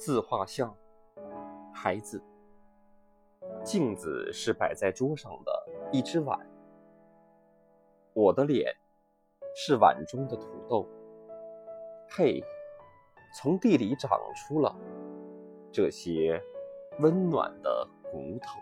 自画像孩子。镜子是摆在桌上的一只碗。我的脸是碗中的土豆。嘿从地里长出了这些温暖的骨头。